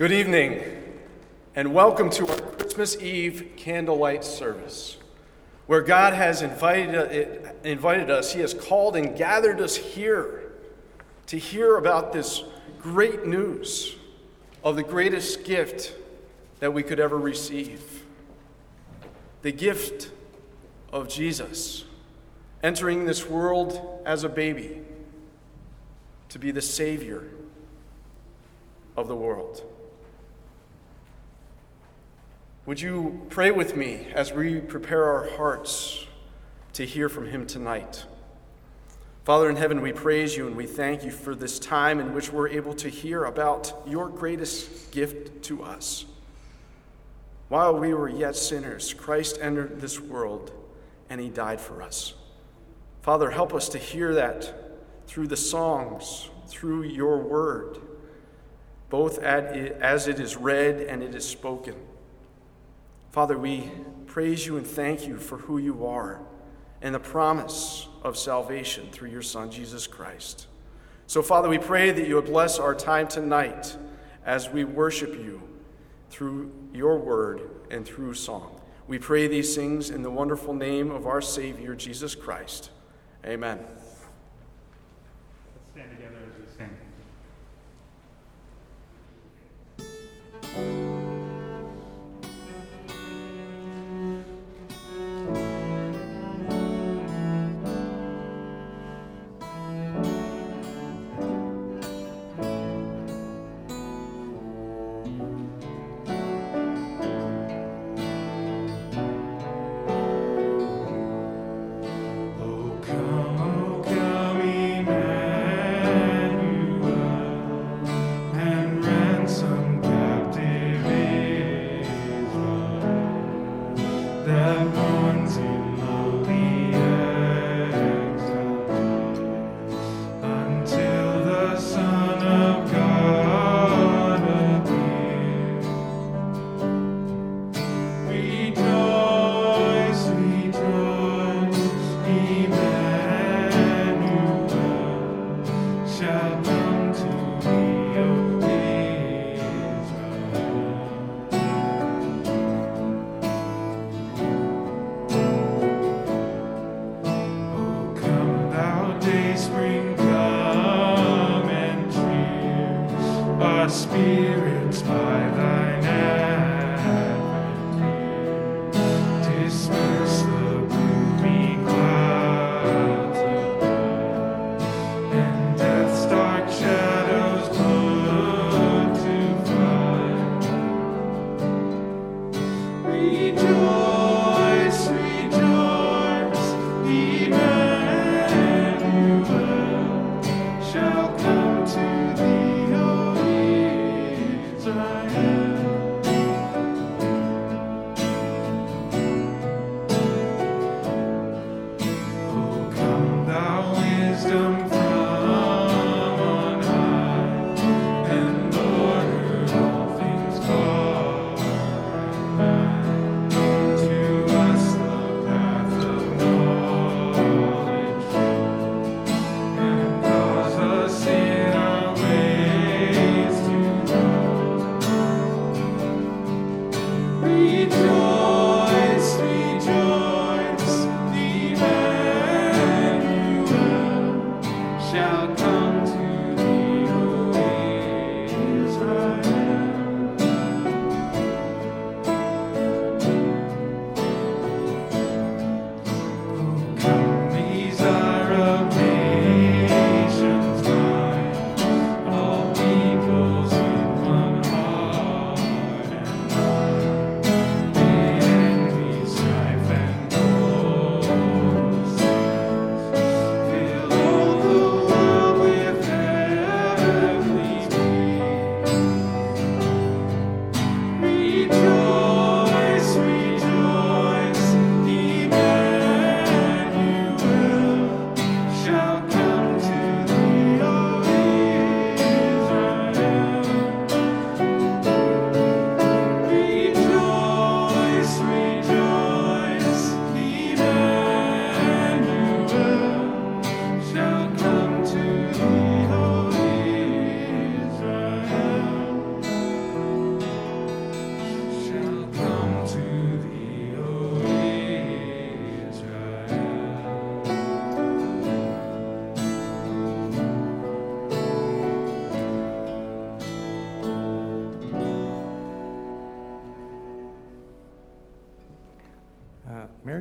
Good evening, and welcome to our Christmas Eve candlelight service, where God has invited, invited us, He has called and gathered us here to hear about this great news of the greatest gift that we could ever receive the gift of Jesus entering this world as a baby to be the Savior of the world. Would you pray with me as we prepare our hearts to hear from Him tonight? Father in heaven, we praise you and we thank you for this time in which we're able to hear about your greatest gift to us. While we were yet sinners, Christ entered this world and He died for us. Father, help us to hear that through the songs, through your word, both as it is read and it is spoken. Father, we praise you and thank you for who you are and the promise of salvation through your Son, Jesus Christ. So, Father, we pray that you would bless our time tonight as we worship you through your word and through song. We pray these things in the wonderful name of our Savior, Jesus Christ. Amen. Let's stand together as we sing.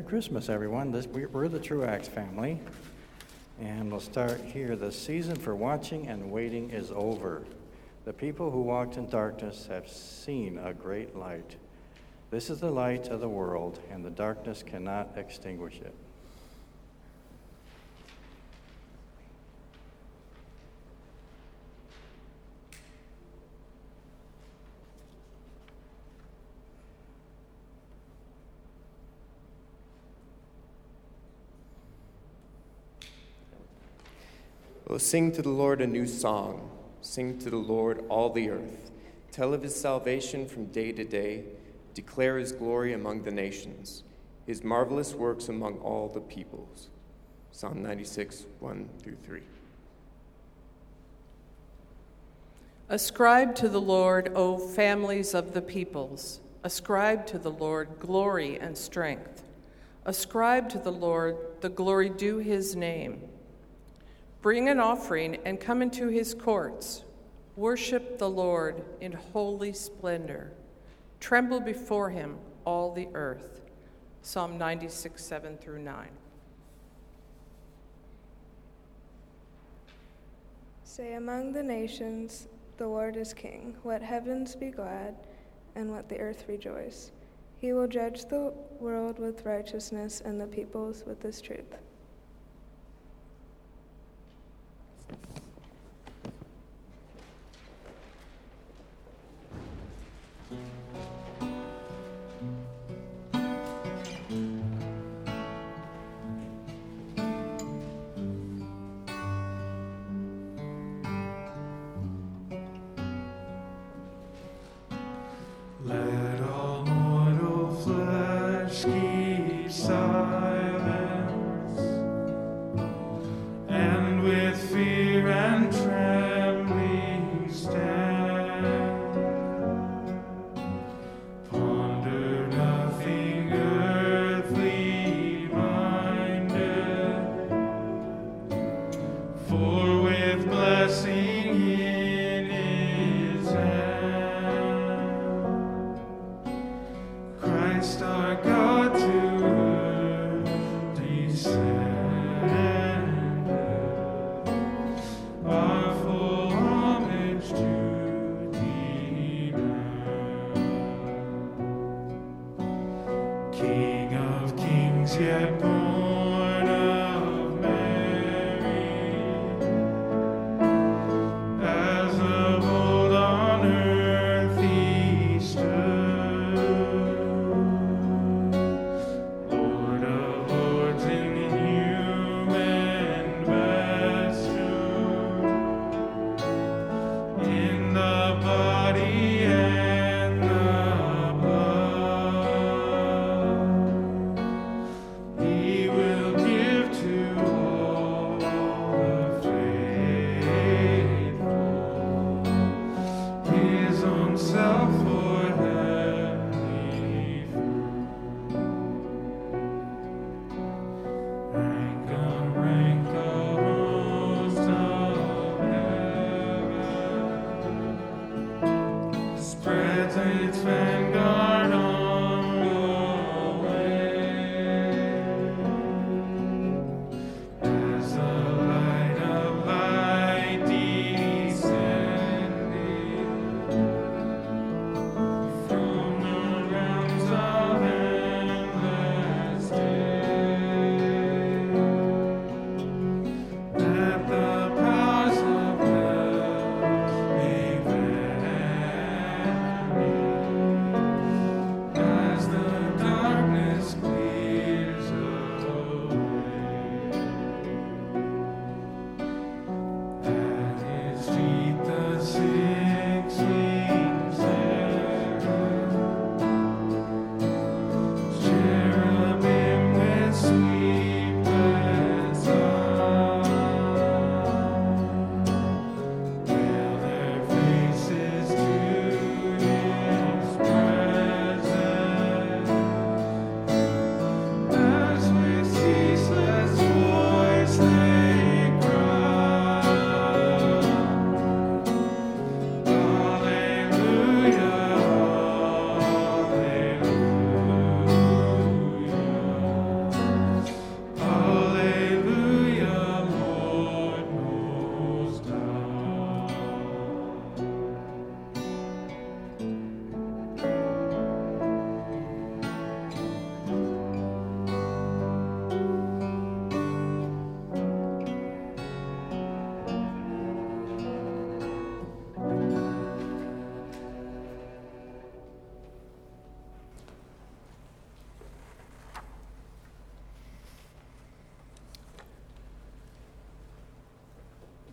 Christmas, everyone. This, we're the Truax family. And we'll start here. The season for watching and waiting is over. The people who walked in darkness have seen a great light. This is the light of the world, and the darkness cannot extinguish it. Oh, sing to the Lord a new song. Sing to the Lord all the earth. Tell of his salvation from day to day. Declare his glory among the nations, his marvelous works among all the peoples. Psalm 96, 1 through 3. Ascribe to the Lord, O families of the peoples. Ascribe to the Lord glory and strength. Ascribe to the Lord the glory due his name. Bring an offering and come into his courts. Worship the Lord in holy splendor. Tremble before him, all the earth. Psalm 96, 7 through 9. Say among the nations, the Lord is king. Let heavens be glad, and let the earth rejoice. He will judge the world with righteousness and the peoples with his truth.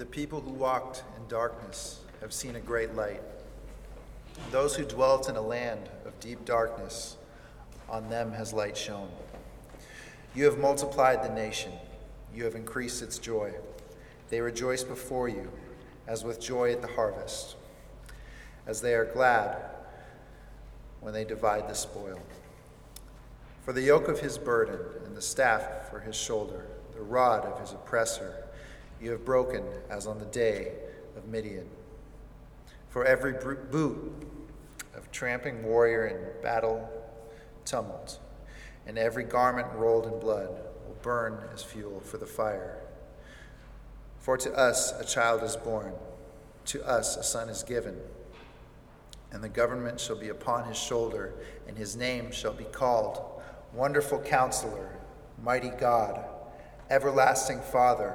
People who walked in darkness have seen a great light. Those who dwelt in a land of deep darkness, on them has light shone. You have multiplied the nation, you have increased its joy. They rejoice before you, as with joy at the harvest, as they are glad when they divide the spoil. For the yoke of his burden and the staff for his shoulder, the rod of his oppressor, you have broken as on the day of Midian. For every boot of tramping warrior in battle tumult, and every garment rolled in blood will burn as fuel for the fire. For to us a child is born, to us a son is given, and the government shall be upon his shoulder, and his name shall be called Wonderful Counselor, Mighty God, Everlasting Father,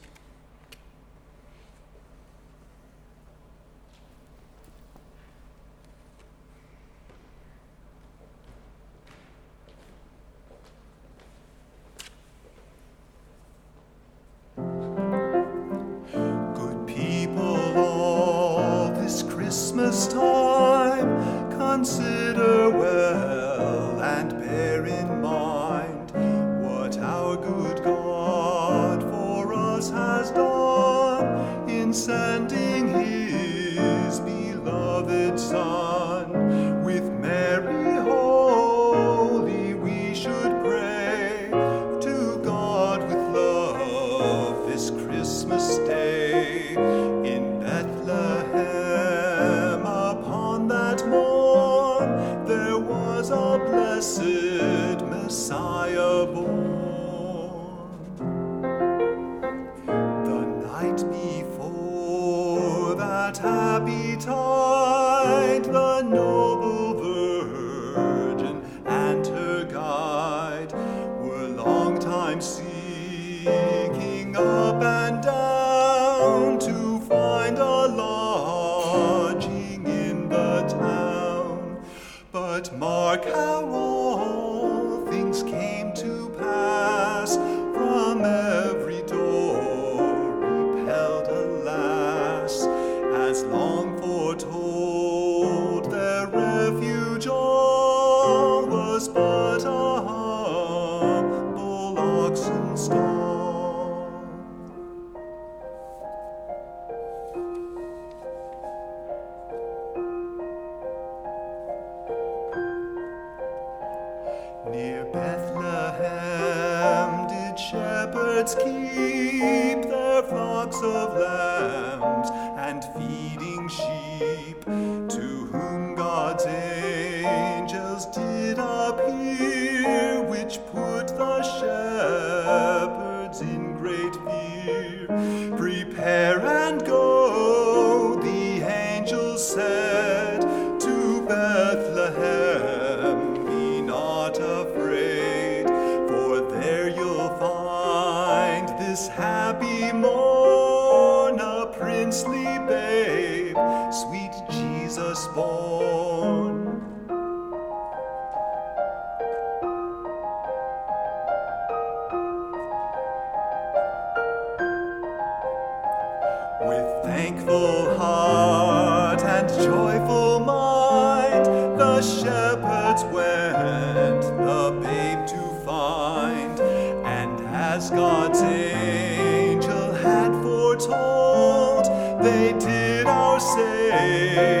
they did our say.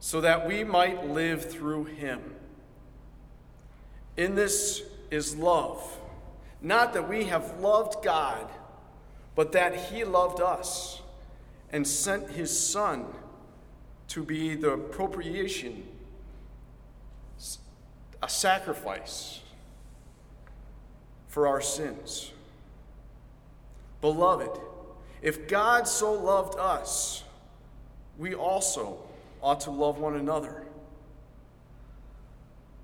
so that we might live through him. In this is love, not that we have loved God, but that he loved us and sent his Son to be the propitiation, a sacrifice for our sins. Beloved, if God so loved us, we also ought to love one another.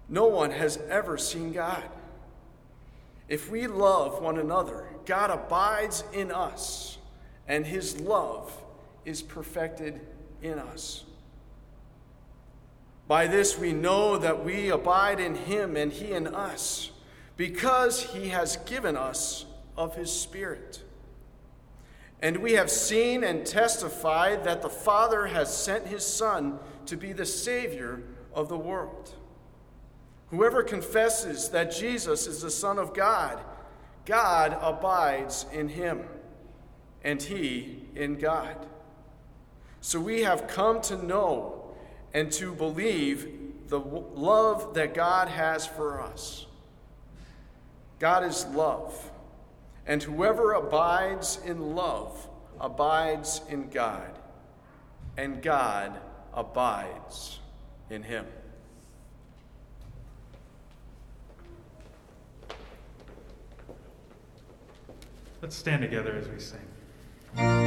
No one has ever seen God. If we love one another, God abides in us, and his love is perfected in us. By this we know that we abide in him and he in us, because he has given us of his Spirit. And we have seen and testified that the Father has sent his Son to be the Savior of the world. Whoever confesses that Jesus is the Son of God, God abides in him, and he in God. So we have come to know and to believe the love that God has for us. God is love. And whoever abides in love abides in God, and God abides in him. Let's stand together as we sing.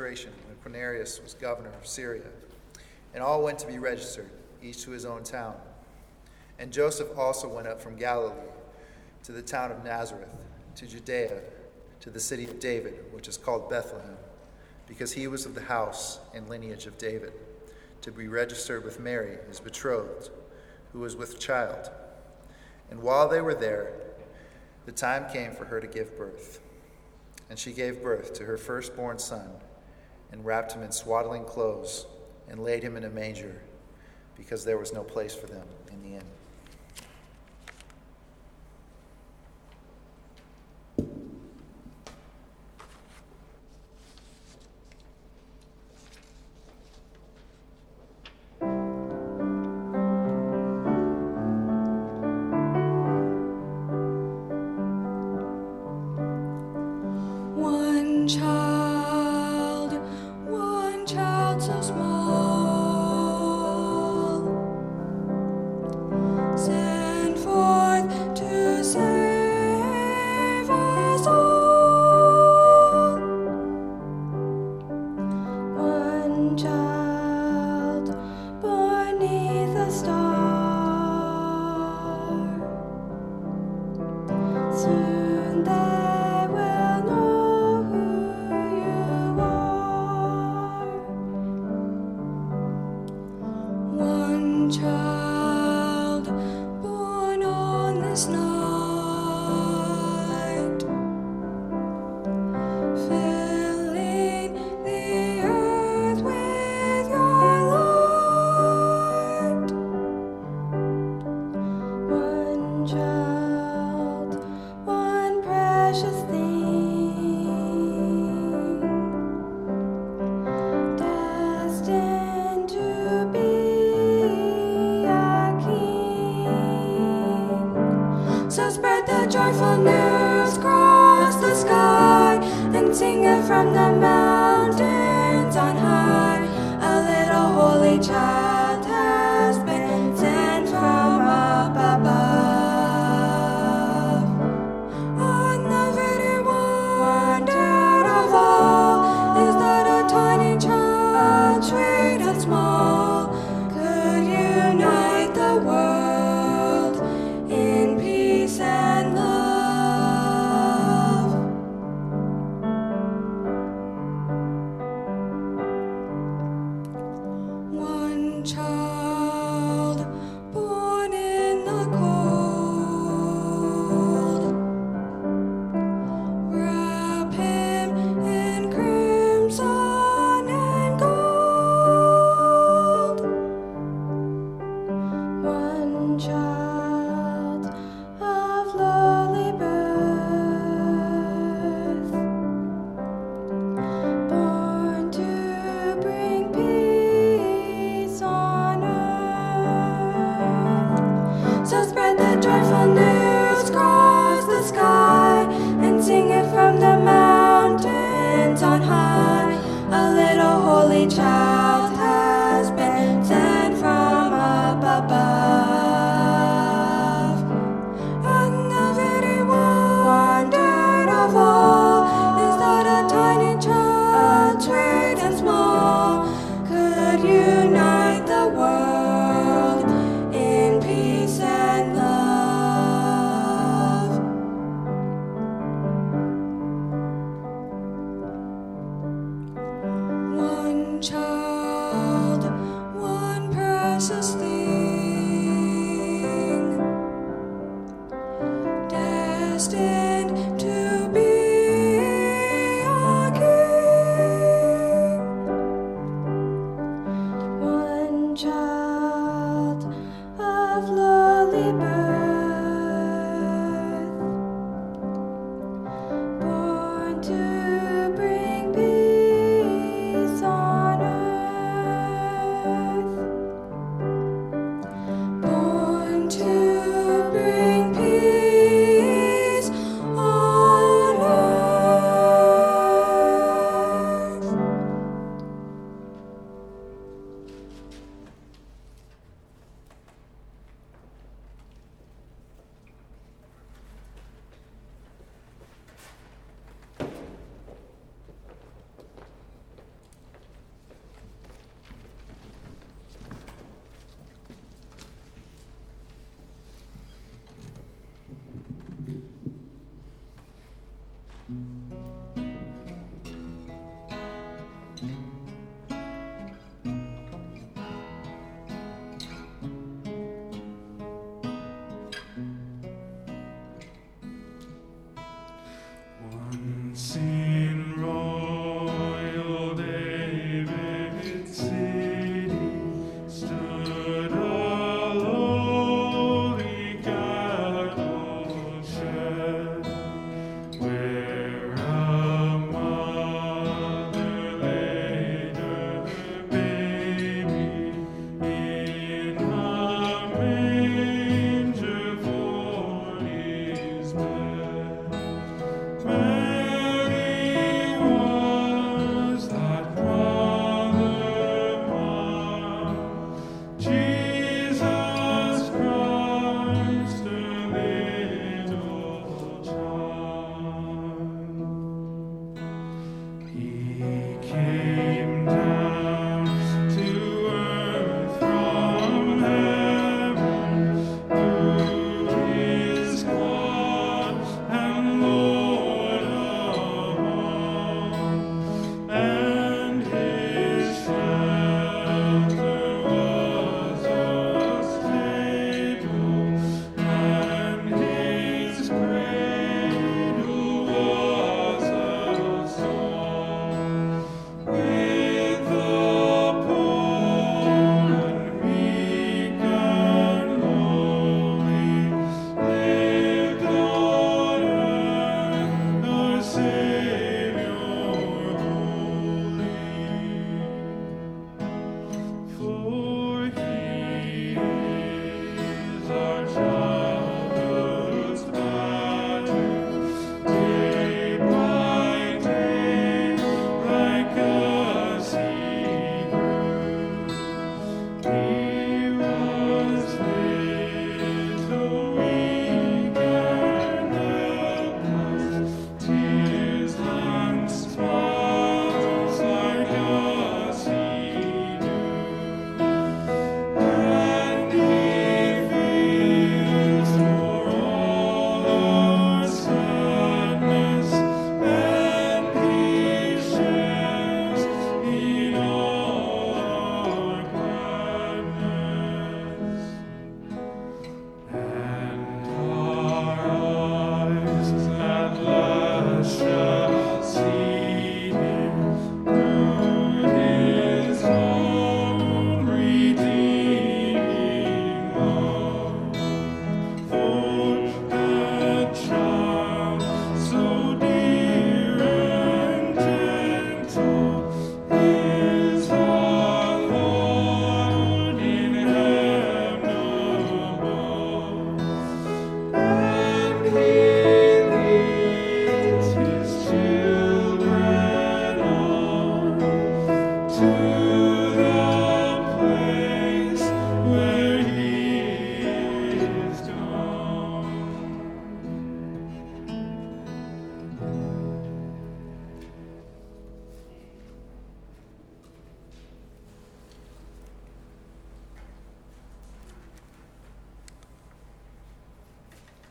when Quirinius was governor of Syria. And all went to be registered, each to his own town. And Joseph also went up from Galilee to the town of Nazareth, to Judea, to the city of David, which is called Bethlehem, because he was of the house and lineage of David, to be registered with Mary, his betrothed, who was with child. And while they were there, the time came for her to give birth. And she gave birth to her firstborn son and wrapped him in swaddling clothes and laid him in a manger because there was no place for them in the inn.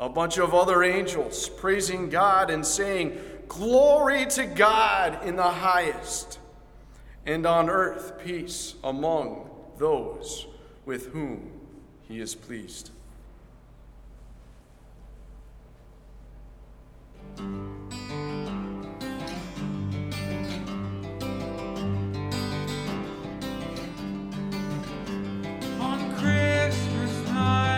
a bunch of other angels praising God and saying, Glory to God in the highest, and on earth peace among those with whom he is pleased. On Christmas night.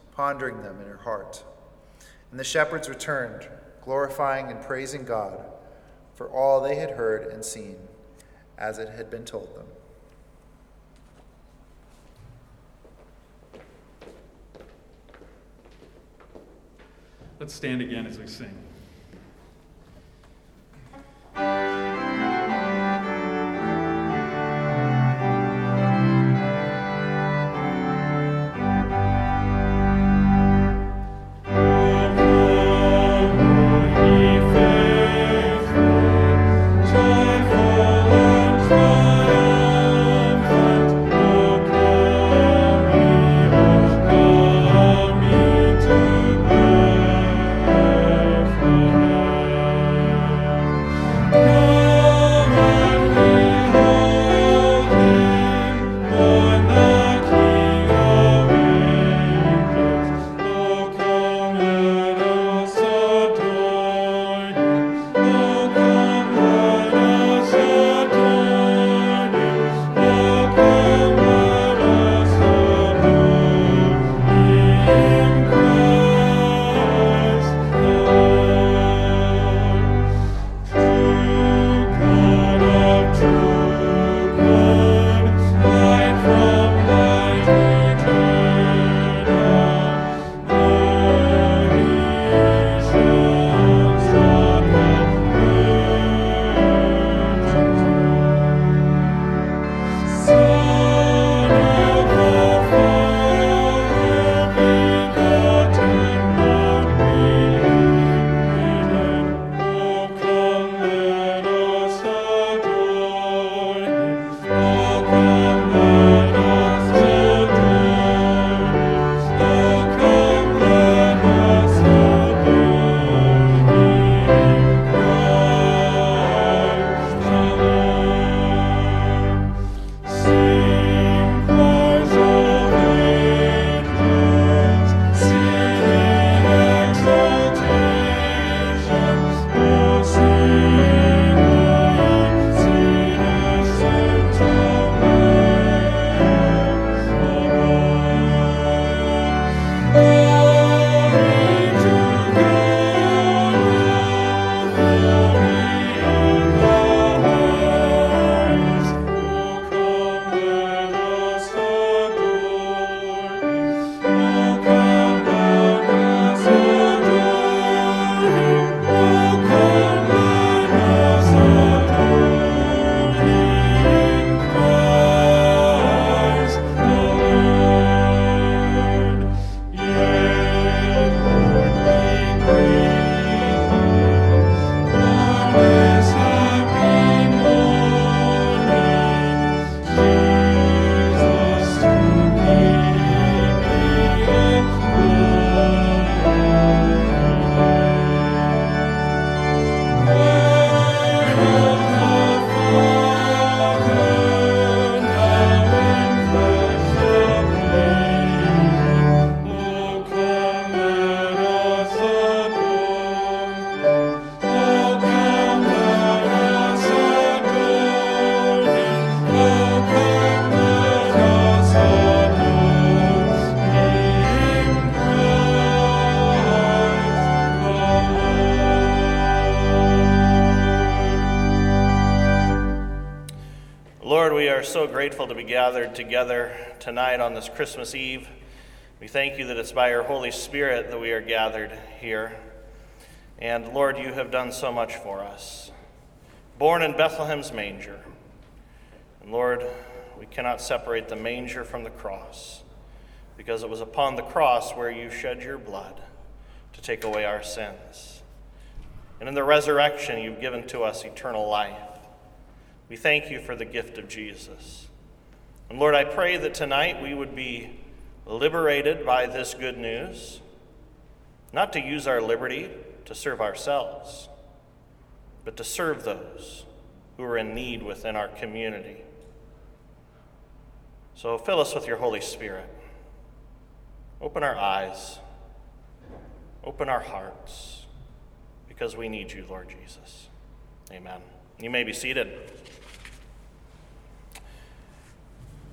pondering them in her heart. And the shepherds returned, glorifying and praising God for all they had heard and seen, as it had been told them. Let's stand again as we sing. Tonight on this Christmas Eve. We thank you that it's by your Holy Spirit that we are gathered here. And Lord, you have done so much for us. Born in Bethlehem's manger. And Lord, we cannot separate the manger from the cross because it was upon the cross where you shed your blood to take away our sins. And in the resurrection, you've given to us eternal life. We thank you for the gift of Jesus. And Lord, I pray that tonight we would be liberated by this good news, not to use our liberty to serve ourselves, but to serve those who are in need within our community. So fill us with your Holy Spirit. Open our eyes, open our hearts, because we need you, Lord Jesus. Amen. You may be seated.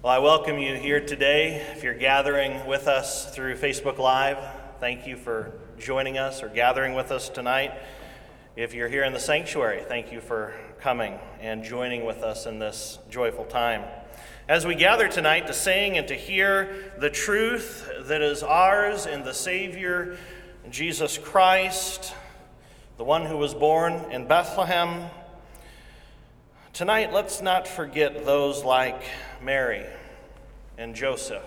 Well, I welcome you here today. If you're gathering with us through Facebook Live, thank you for joining us or gathering with us tonight. If you're here in the sanctuary, thank you for coming and joining with us in this joyful time. As we gather tonight to sing and to hear the truth that is ours in the Savior, Jesus Christ, the one who was born in Bethlehem, tonight let's not forget those like Mary and Joseph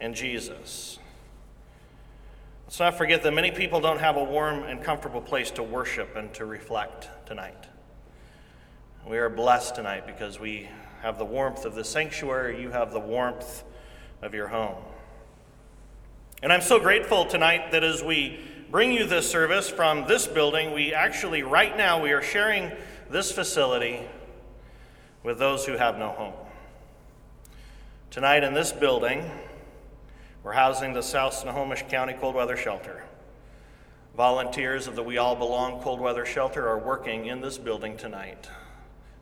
and Jesus. Let's not forget that many people don't have a warm and comfortable place to worship and to reflect tonight. We are blessed tonight because we have the warmth of the sanctuary, you have the warmth of your home. And I'm so grateful tonight that as we bring you this service from this building, we actually, right now, we are sharing this facility with those who have no home. Tonight in this building, we're housing the South Snohomish County Cold Weather Shelter. Volunteers of the We All Belong Cold Weather Shelter are working in this building tonight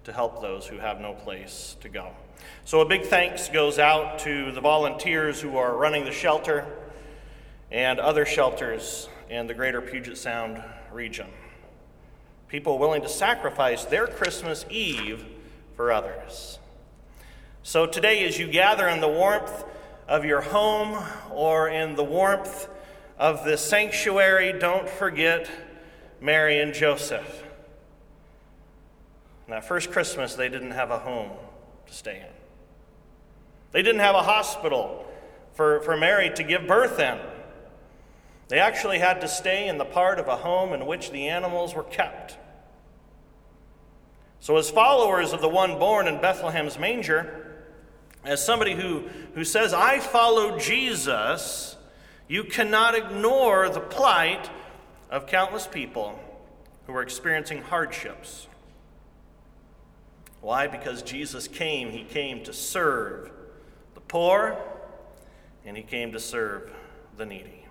to help those who have no place to go. So, a big thanks goes out to the volunteers who are running the shelter and other shelters in the greater Puget Sound region. People willing to sacrifice their Christmas Eve for others. So today, as you gather in the warmth of your home or in the warmth of the sanctuary, don't forget Mary and Joseph. that first Christmas, they didn't have a home to stay in. They didn't have a hospital for, for Mary to give birth in. They actually had to stay in the part of a home in which the animals were kept. So, as followers of the one born in Bethlehem's manger, as somebody who, who says, I follow Jesus, you cannot ignore the plight of countless people who are experiencing hardships. Why? Because Jesus came. He came to serve the poor, and He came to serve the needy.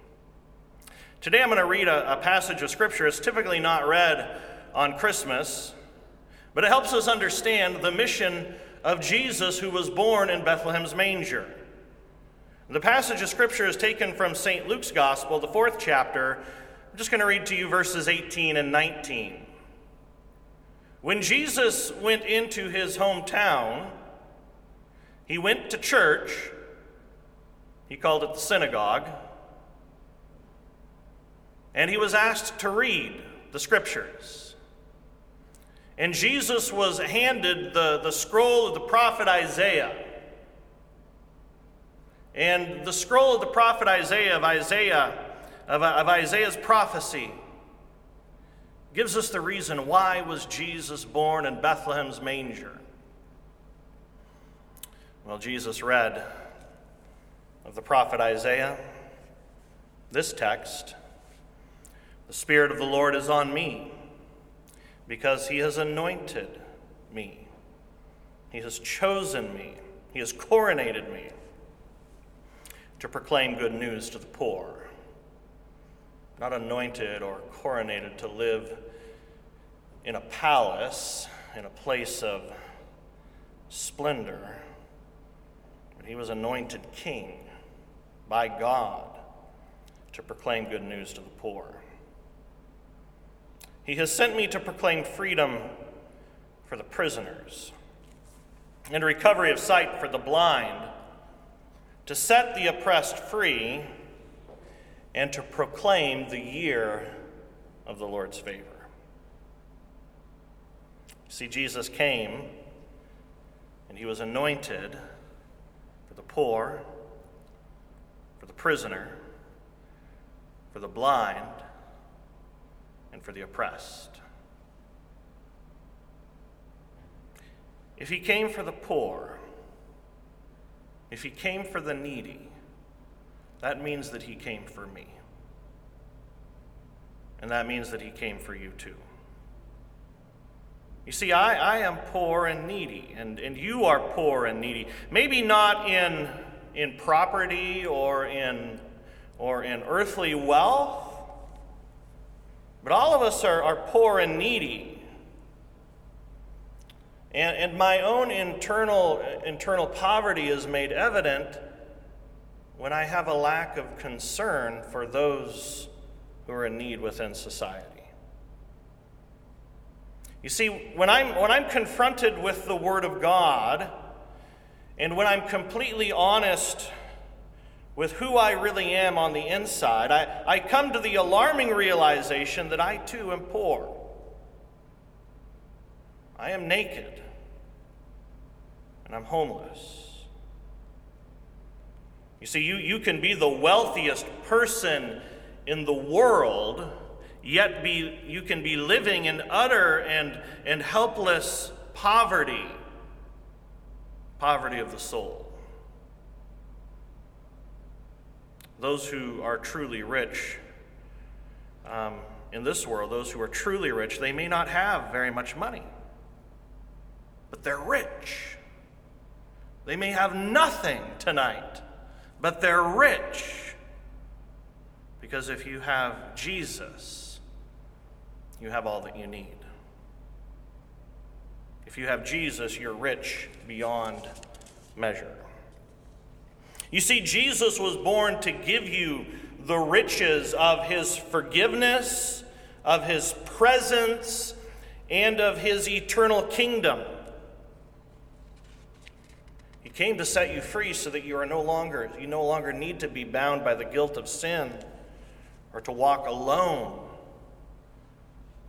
Today I'm going to read a, a passage of Scripture. It's typically not read on Christmas, but it helps us understand the mission of Jesus who was born in Bethlehem's manger. The passage of Scripture is taken from St. Luke's Gospel, the fourth chapter. I'm just going to read to you verses 18 and 19. When Jesus went into his hometown, he went to church. He called it the synagogue. And he was asked to read the scriptures. And Jesus was handed the, the scroll of the prophet Isaiah. And the scroll of the prophet Isaiah, of Isaiah, of, of Isaiah's prophecy, gives us the reason why was Jesus born in Bethlehem's manger. Well, Jesus read of the prophet Isaiah this text The Spirit of the Lord is on me because he has anointed me. He has chosen me. He has coronated me to proclaim good news to the poor. Not anointed or coronated to live in a palace, in a place of splendor, but he was anointed king by God to proclaim good news to the poor. He has sent me to proclaim freedom for the prisoners and recovery of sight for the blind, to set the oppressed free, and to proclaim the year of the Lord's favor. See, Jesus came and he was anointed for the poor, for the prisoner, for the blind, and for the oppressed. If he came for the poor, if he came for the needy, that means that he came for me. And that means that he came for you too. You see, I, I am poor and needy, and, and you are poor and needy. Maybe not in, in property or in, or in earthly wealth, but all of us are, are poor and needy. And, and my own internal, internal poverty is made evident when I have a lack of concern for those who are in need within society. You see, when I'm, when I'm confronted with the Word of God, and when I'm completely honest with who I really am on the inside, I, I come to the alarming realization that I too am poor. I am naked, and I'm homeless. You see, you, you can be the wealthiest person in the world yet be, you can be living in utter and, and helpless poverty, poverty of the soul. Those who are truly rich um, in this world, those who are truly rich, they may not have very much money, but they're rich. They may have nothing tonight, but they're rich. Because if you have Jesus, you have all that you need. If you have Jesus, you're rich beyond measure. You see, Jesus was born to give you the riches of his forgiveness, of his presence, and of his eternal kingdom. He came to set you free so that you are no longer you no longer need to be bound by the guilt of sin or to walk alone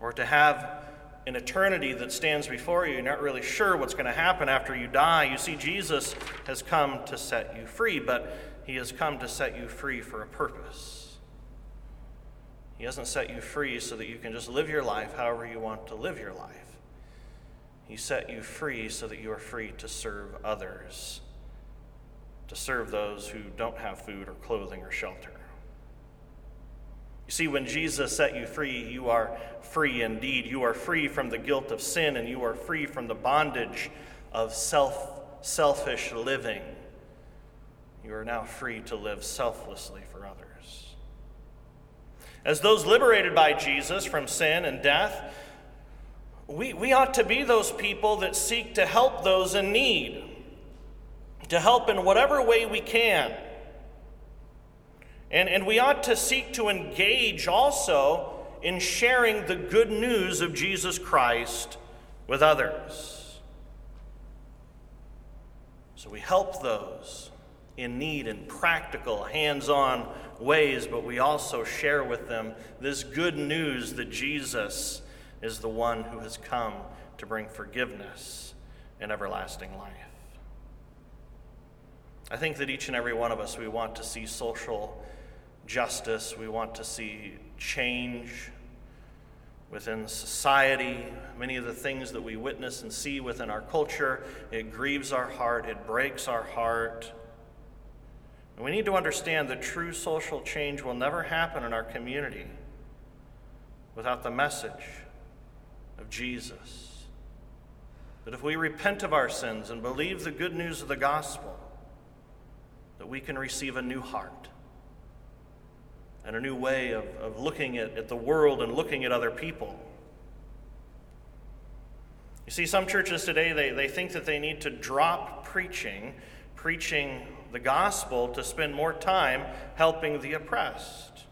or to have an eternity that stands before you, you're not really sure what's going to happen after you die. You see, Jesus has come to set you free, but he has come to set you free for a purpose. He hasn't set you free so that you can just live your life however you want to live your life. He set you free so that you are free to serve others, to serve those who don't have food or clothing or shelter. You see, when Jesus set you free, you are free indeed. You are free from the guilt of sin and you are free from the bondage of self, selfish living. You are now free to live selflessly for others. As those liberated by Jesus from sin and death, we, we ought to be those people that seek to help those in need, to help in whatever way we can. And, and we ought to seek to engage also in sharing the good news of Jesus Christ with others. So we help those in need in practical, hands on ways, but we also share with them this good news that Jesus is the one who has come to bring forgiveness and everlasting life. I think that each and every one of us, we want to see social justice. We want to see change within society. Many of the things that we witness and see within our culture, it grieves our heart, it breaks our heart. And we need to understand that true social change will never happen in our community without the message of Jesus. That if we repent of our sins and believe the good news of the gospel, that we can receive a new heart and a new way of, of looking at, at the world and looking at other people. You see, some churches today, they, they think that they need to drop preaching, preaching the gospel, to spend more time helping the oppressed.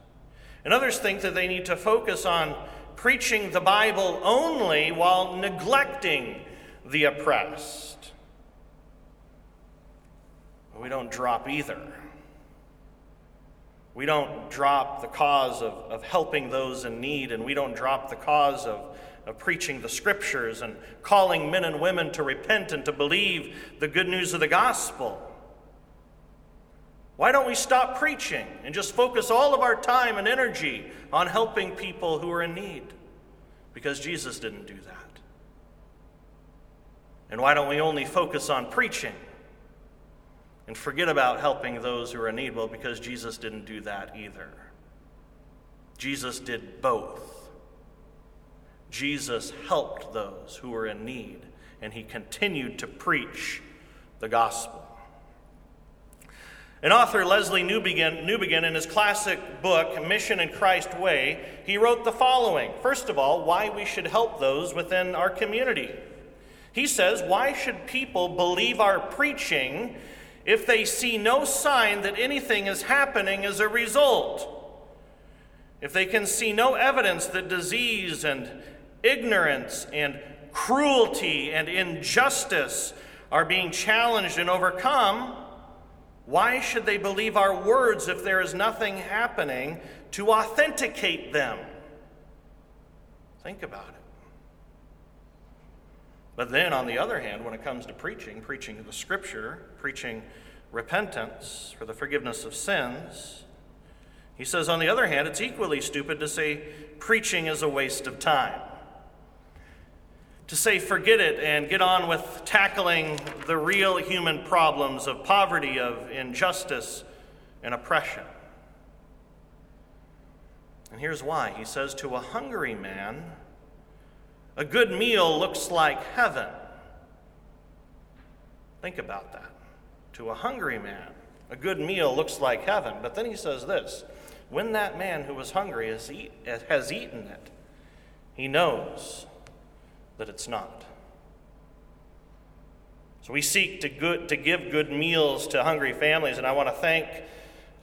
And others think that they need to focus on preaching the Bible only while neglecting the oppressed. We don't drop either. We don't drop the cause of, of helping those in need, and we don't drop the cause of, of preaching the scriptures and calling men and women to repent and to believe the good news of the gospel. Why don't we stop preaching and just focus all of our time and energy on helping people who are in need? Because Jesus didn't do that. And why don't we only focus on preaching and forget about helping those who are in need. Well, because Jesus didn't do that either. Jesus did both. Jesus helped those who were in need, and he continued to preach the gospel. And author Lesslie Newbegin, Newbigin, in his classic book, Mission in Christ Way, he wrote the following First of all, why we should help those within our community. He says, Why should people believe our preaching if they see no sign that anything is happening as a result? If they can see no evidence that disease and ignorance and cruelty and injustice are being challenged and overcome, why should they believe our words if there is nothing happening to authenticate them? Think about it. But then, on the other hand, when it comes to preaching, preaching the scripture, preaching repentance for the forgiveness of sins, he says, on the other hand, it's equally stupid to say preaching is a waste of time to say forget it and get on with tackling the real human problems of poverty, of injustice, and oppression. And here's why. He says, To a hungry man, a good meal looks like heaven. Think about that. To a hungry man, a good meal looks like heaven. But then he says this when that man who was hungry has, eat, has eaten it, he knows that it's not. So we seek to, good, to give good meals to hungry families, and I want to thank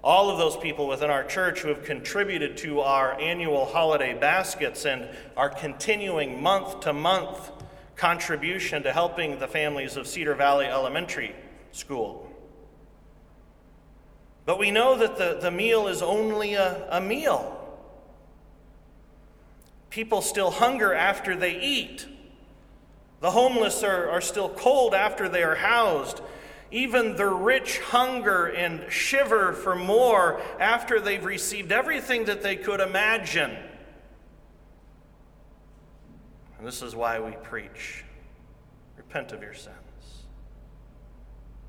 all of those people within our church who have contributed to our annual holiday baskets and our continuing month to month contribution to helping the families of Cedar Valley Elementary School. But we know that the, the meal is only a, a meal. People still hunger after they eat. The homeless are, are still cold after they are housed. Even the rich hunger and shiver for more after they've received everything that they could imagine. And this is why we preach repent of your sins,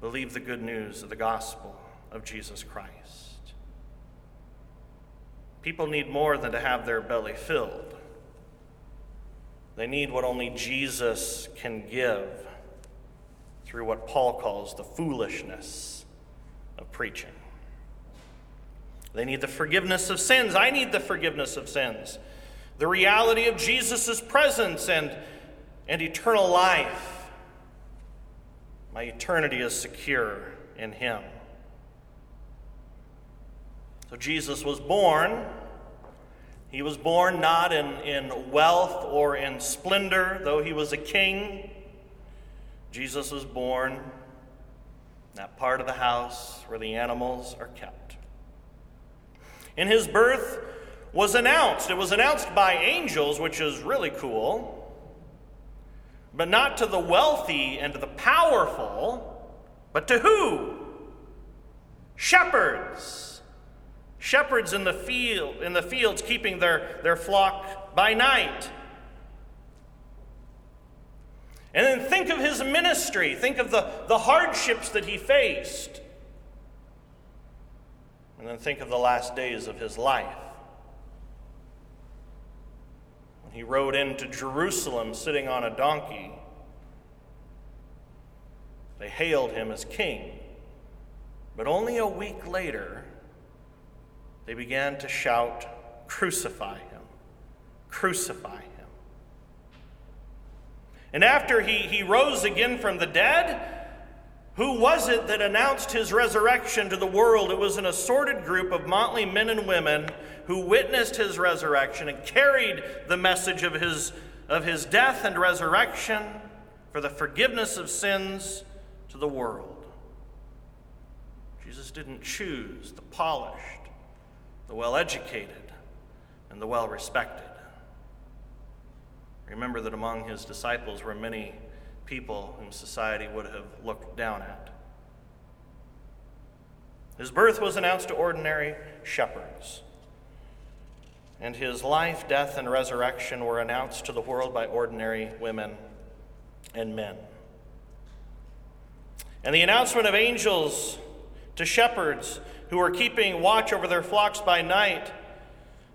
believe the good news of the gospel of Jesus Christ. People need more than to have their belly filled. They need what only Jesus can give through what Paul calls the foolishness of preaching. They need the forgiveness of sins. I need the forgiveness of sins. The reality of Jesus' presence and, and eternal life. My eternity is secure in Him. So Jesus was born he was born not in, in wealth or in splendor, though he was a king. Jesus was born in that part of the house where the animals are kept. And his birth was announced. It was announced by angels, which is really cool, but not to the wealthy and to the powerful, but to who? Shepherds shepherds in the field in the fields keeping their, their flock by night and then think of his ministry think of the, the hardships that he faced and then think of the last days of his life when he rode into jerusalem sitting on a donkey they hailed him as king but only a week later they began to shout, Crucify him! Crucify him! And after he, he rose again from the dead, who was it that announced his resurrection to the world? It was an assorted group of motley men and women who witnessed his resurrection and carried the message of his, of his death and resurrection for the forgiveness of sins to the world. Jesus didn't choose the polished, the well educated, and the well respected. Remember that among his disciples were many people whom society would have looked down at. His birth was announced to ordinary shepherds, and his life, death, and resurrection were announced to the world by ordinary women and men. And the announcement of angels to shepherds who were keeping watch over their flocks by night.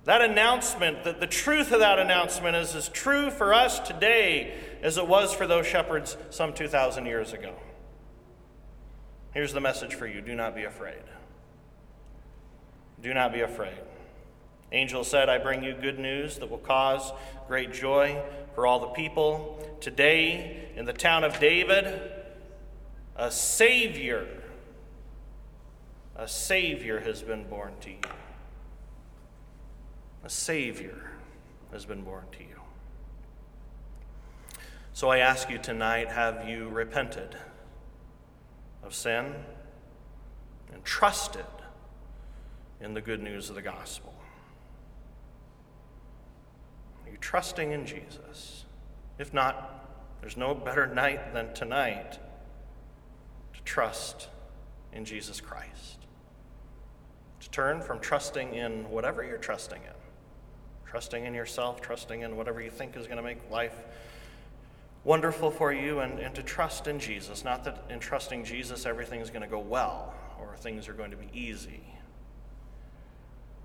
That announcement, that the truth of that announcement is as true for us today as it was for those shepherds some 2,000 years ago. Here's the message for you do not be afraid. Do not be afraid. Angel said, I bring you good news that will cause great joy for all the people. Today, in the town of David, a Savior, a Savior has been born to you. A Savior has been born to you. So I ask you tonight have you repented of sin and trusted in the good news of the gospel? Are you trusting in Jesus? If not, there's no better night than tonight to trust in Jesus Christ. To turn from trusting in whatever you're trusting in, trusting in yourself, trusting in whatever you think is going to make life wonderful for you, and, and to trust in Jesus. Not that in trusting Jesus everything is going to go well or things are going to be easy,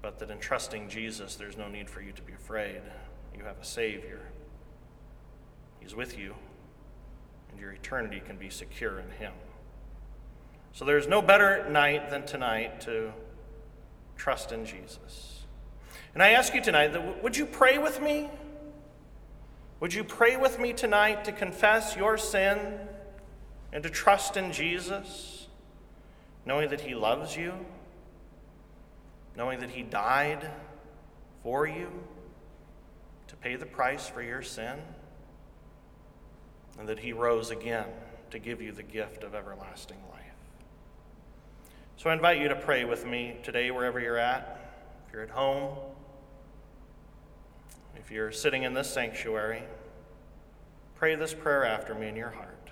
but that in trusting Jesus there's no need for you to be afraid. You have a Savior, He's with you, and your eternity can be secure in Him. So there's no better night than tonight to trust in Jesus. And I ask you tonight, would you pray with me? Would you pray with me tonight to confess your sin and to trust in Jesus, knowing that He loves you, knowing that He died for you to pay the price for your sin, and that He rose again to give you the gift of everlasting life? So I invite you to pray with me today, wherever you're at. If you're at home, if you're sitting in this sanctuary, pray this prayer after me in your heart.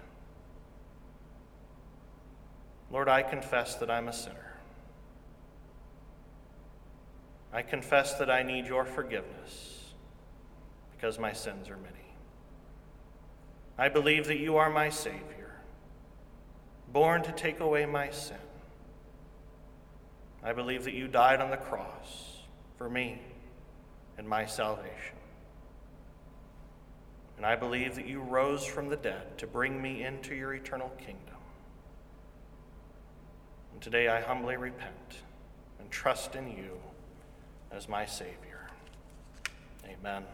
Lord, I confess that I'm a sinner. I confess that I need your forgiveness because my sins are many. I believe that you are my Savior, born to take away my sin. I believe that you died on the cross for me and my salvation. And I believe that you rose from the dead to bring me into your eternal kingdom. And today I humbly repent and trust in you as my Savior. Amen.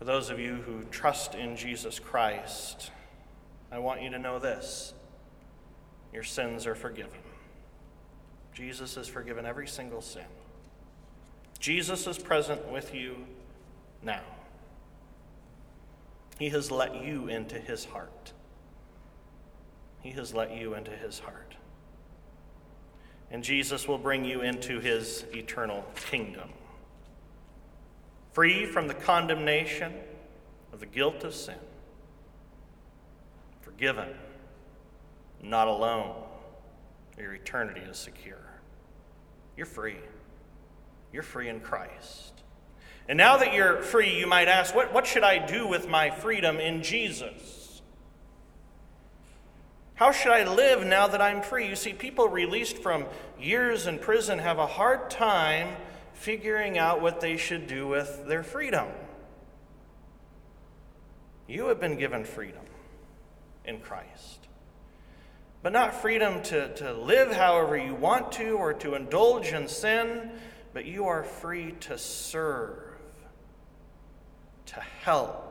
For those of you who trust in Jesus Christ, I want you to know this your sins are forgiven. Jesus has forgiven every single sin. Jesus is present with you now. He has let you into his heart. He has let you into his heart. And Jesus will bring you into his eternal kingdom. Free from the condemnation of the guilt of sin. Forgiven. Not alone. Your eternity is secure. You're free. You're free in Christ. And now that you're free, you might ask, what, what should I do with my freedom in Jesus? How should I live now that I'm free? You see, people released from years in prison have a hard time figuring out what they should do with their freedom. You have been given freedom in Christ. But not freedom to, to live however you want to or to indulge in sin, but you are free to serve to help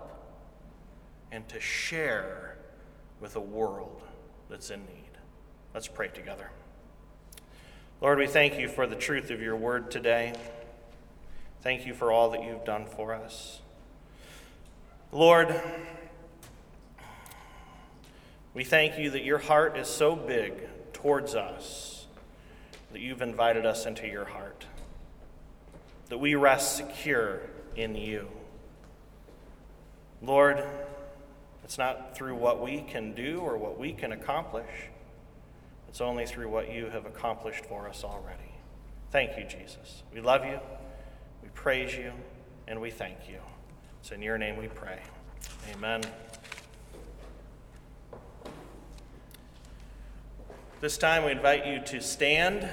and to share with a world that's in need. Let's pray together. Lord, we thank you for the truth of your word today. Thank you for all that you've done for us. Lord, we thank you that your heart is so big towards us that you've invited us into your heart, that we rest secure in you. Lord, it's not through what we can do or what we can accomplish, it's only through what you have accomplished for us already. Thank you, Jesus. We love you, we praise you, and we thank you. It's in your name we pray. Amen. This time we invite you to stand.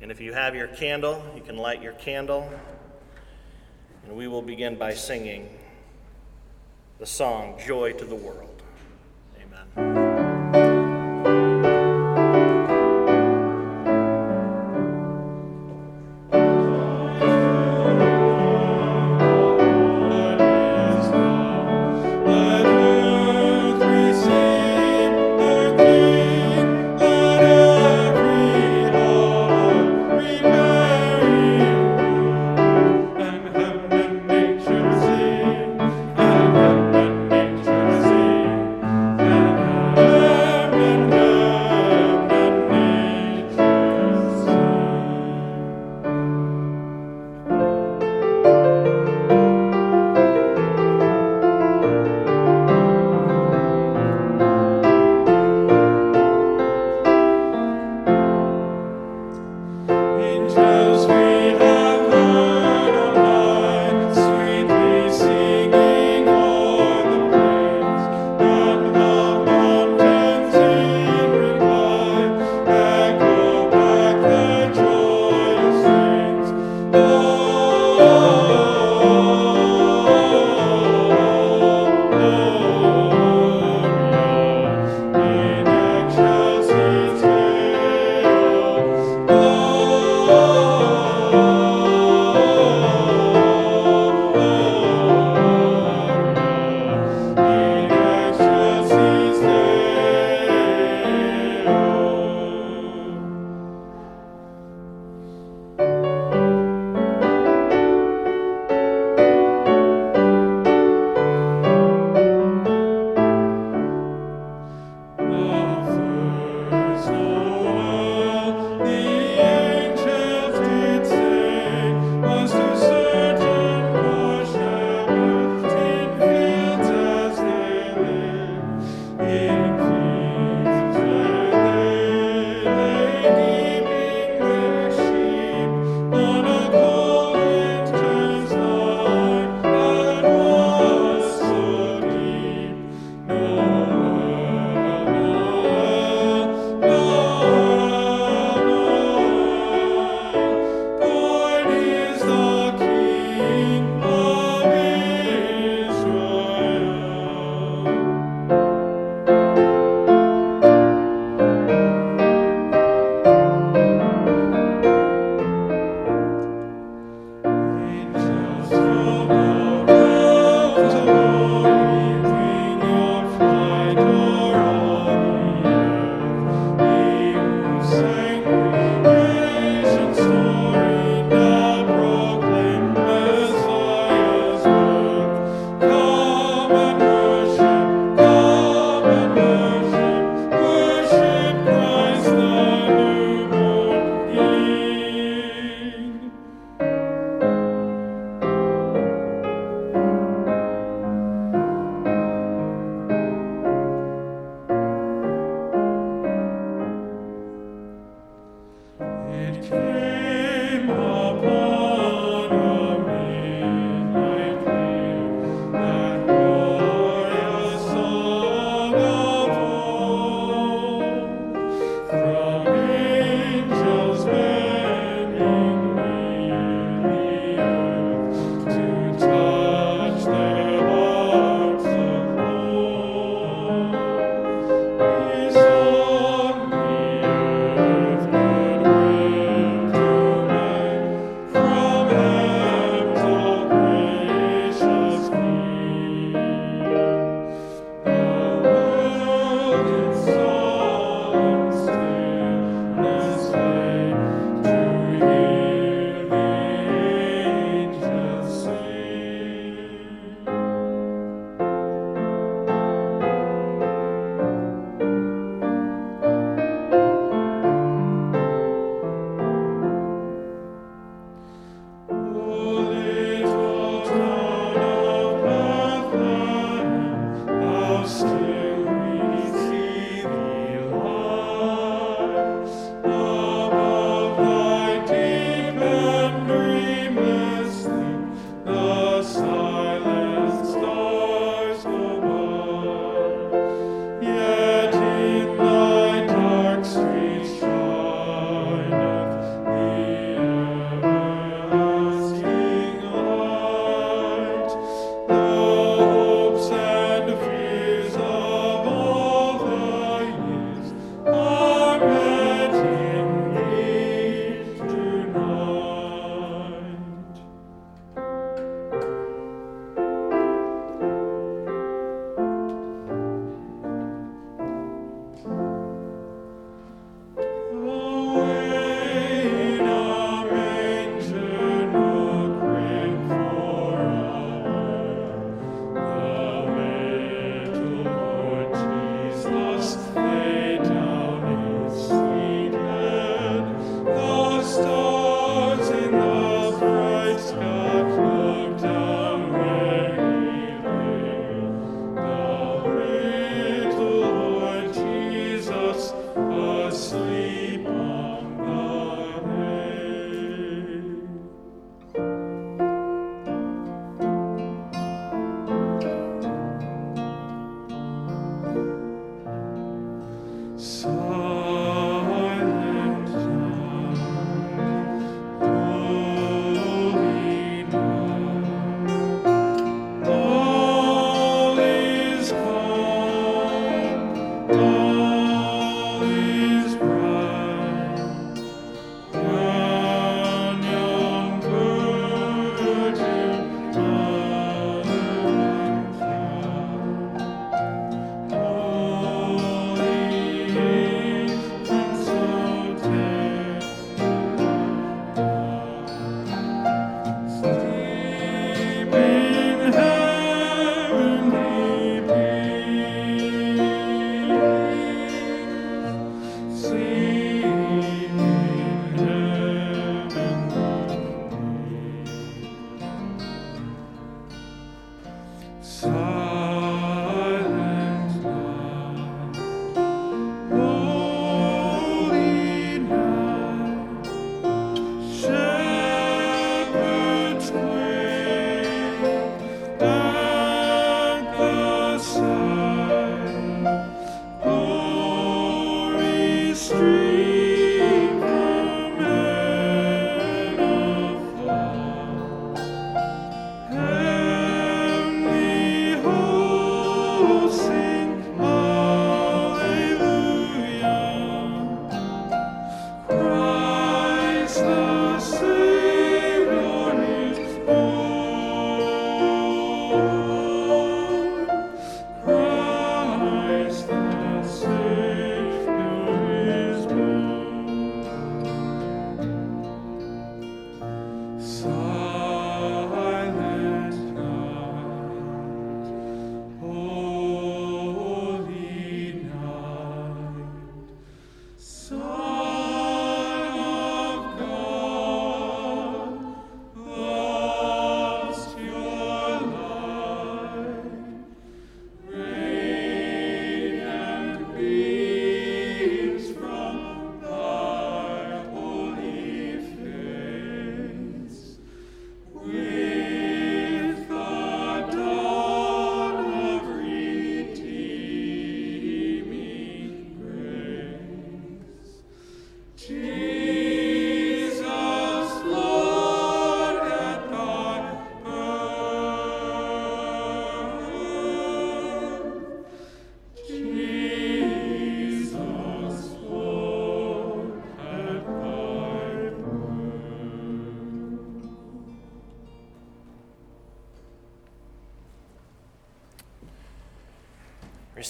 And if you have your candle, you can light your candle. And we will begin by singing the song, Joy to the World. Amen.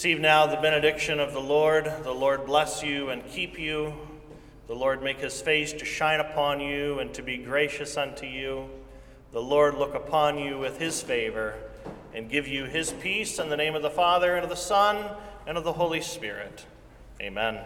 Receive now the benediction of the Lord. The Lord bless you and keep you. The Lord make his face to shine upon you and to be gracious unto you. The Lord look upon you with his favor and give you his peace in the name of the Father and of the Son and of the Holy Spirit. Amen.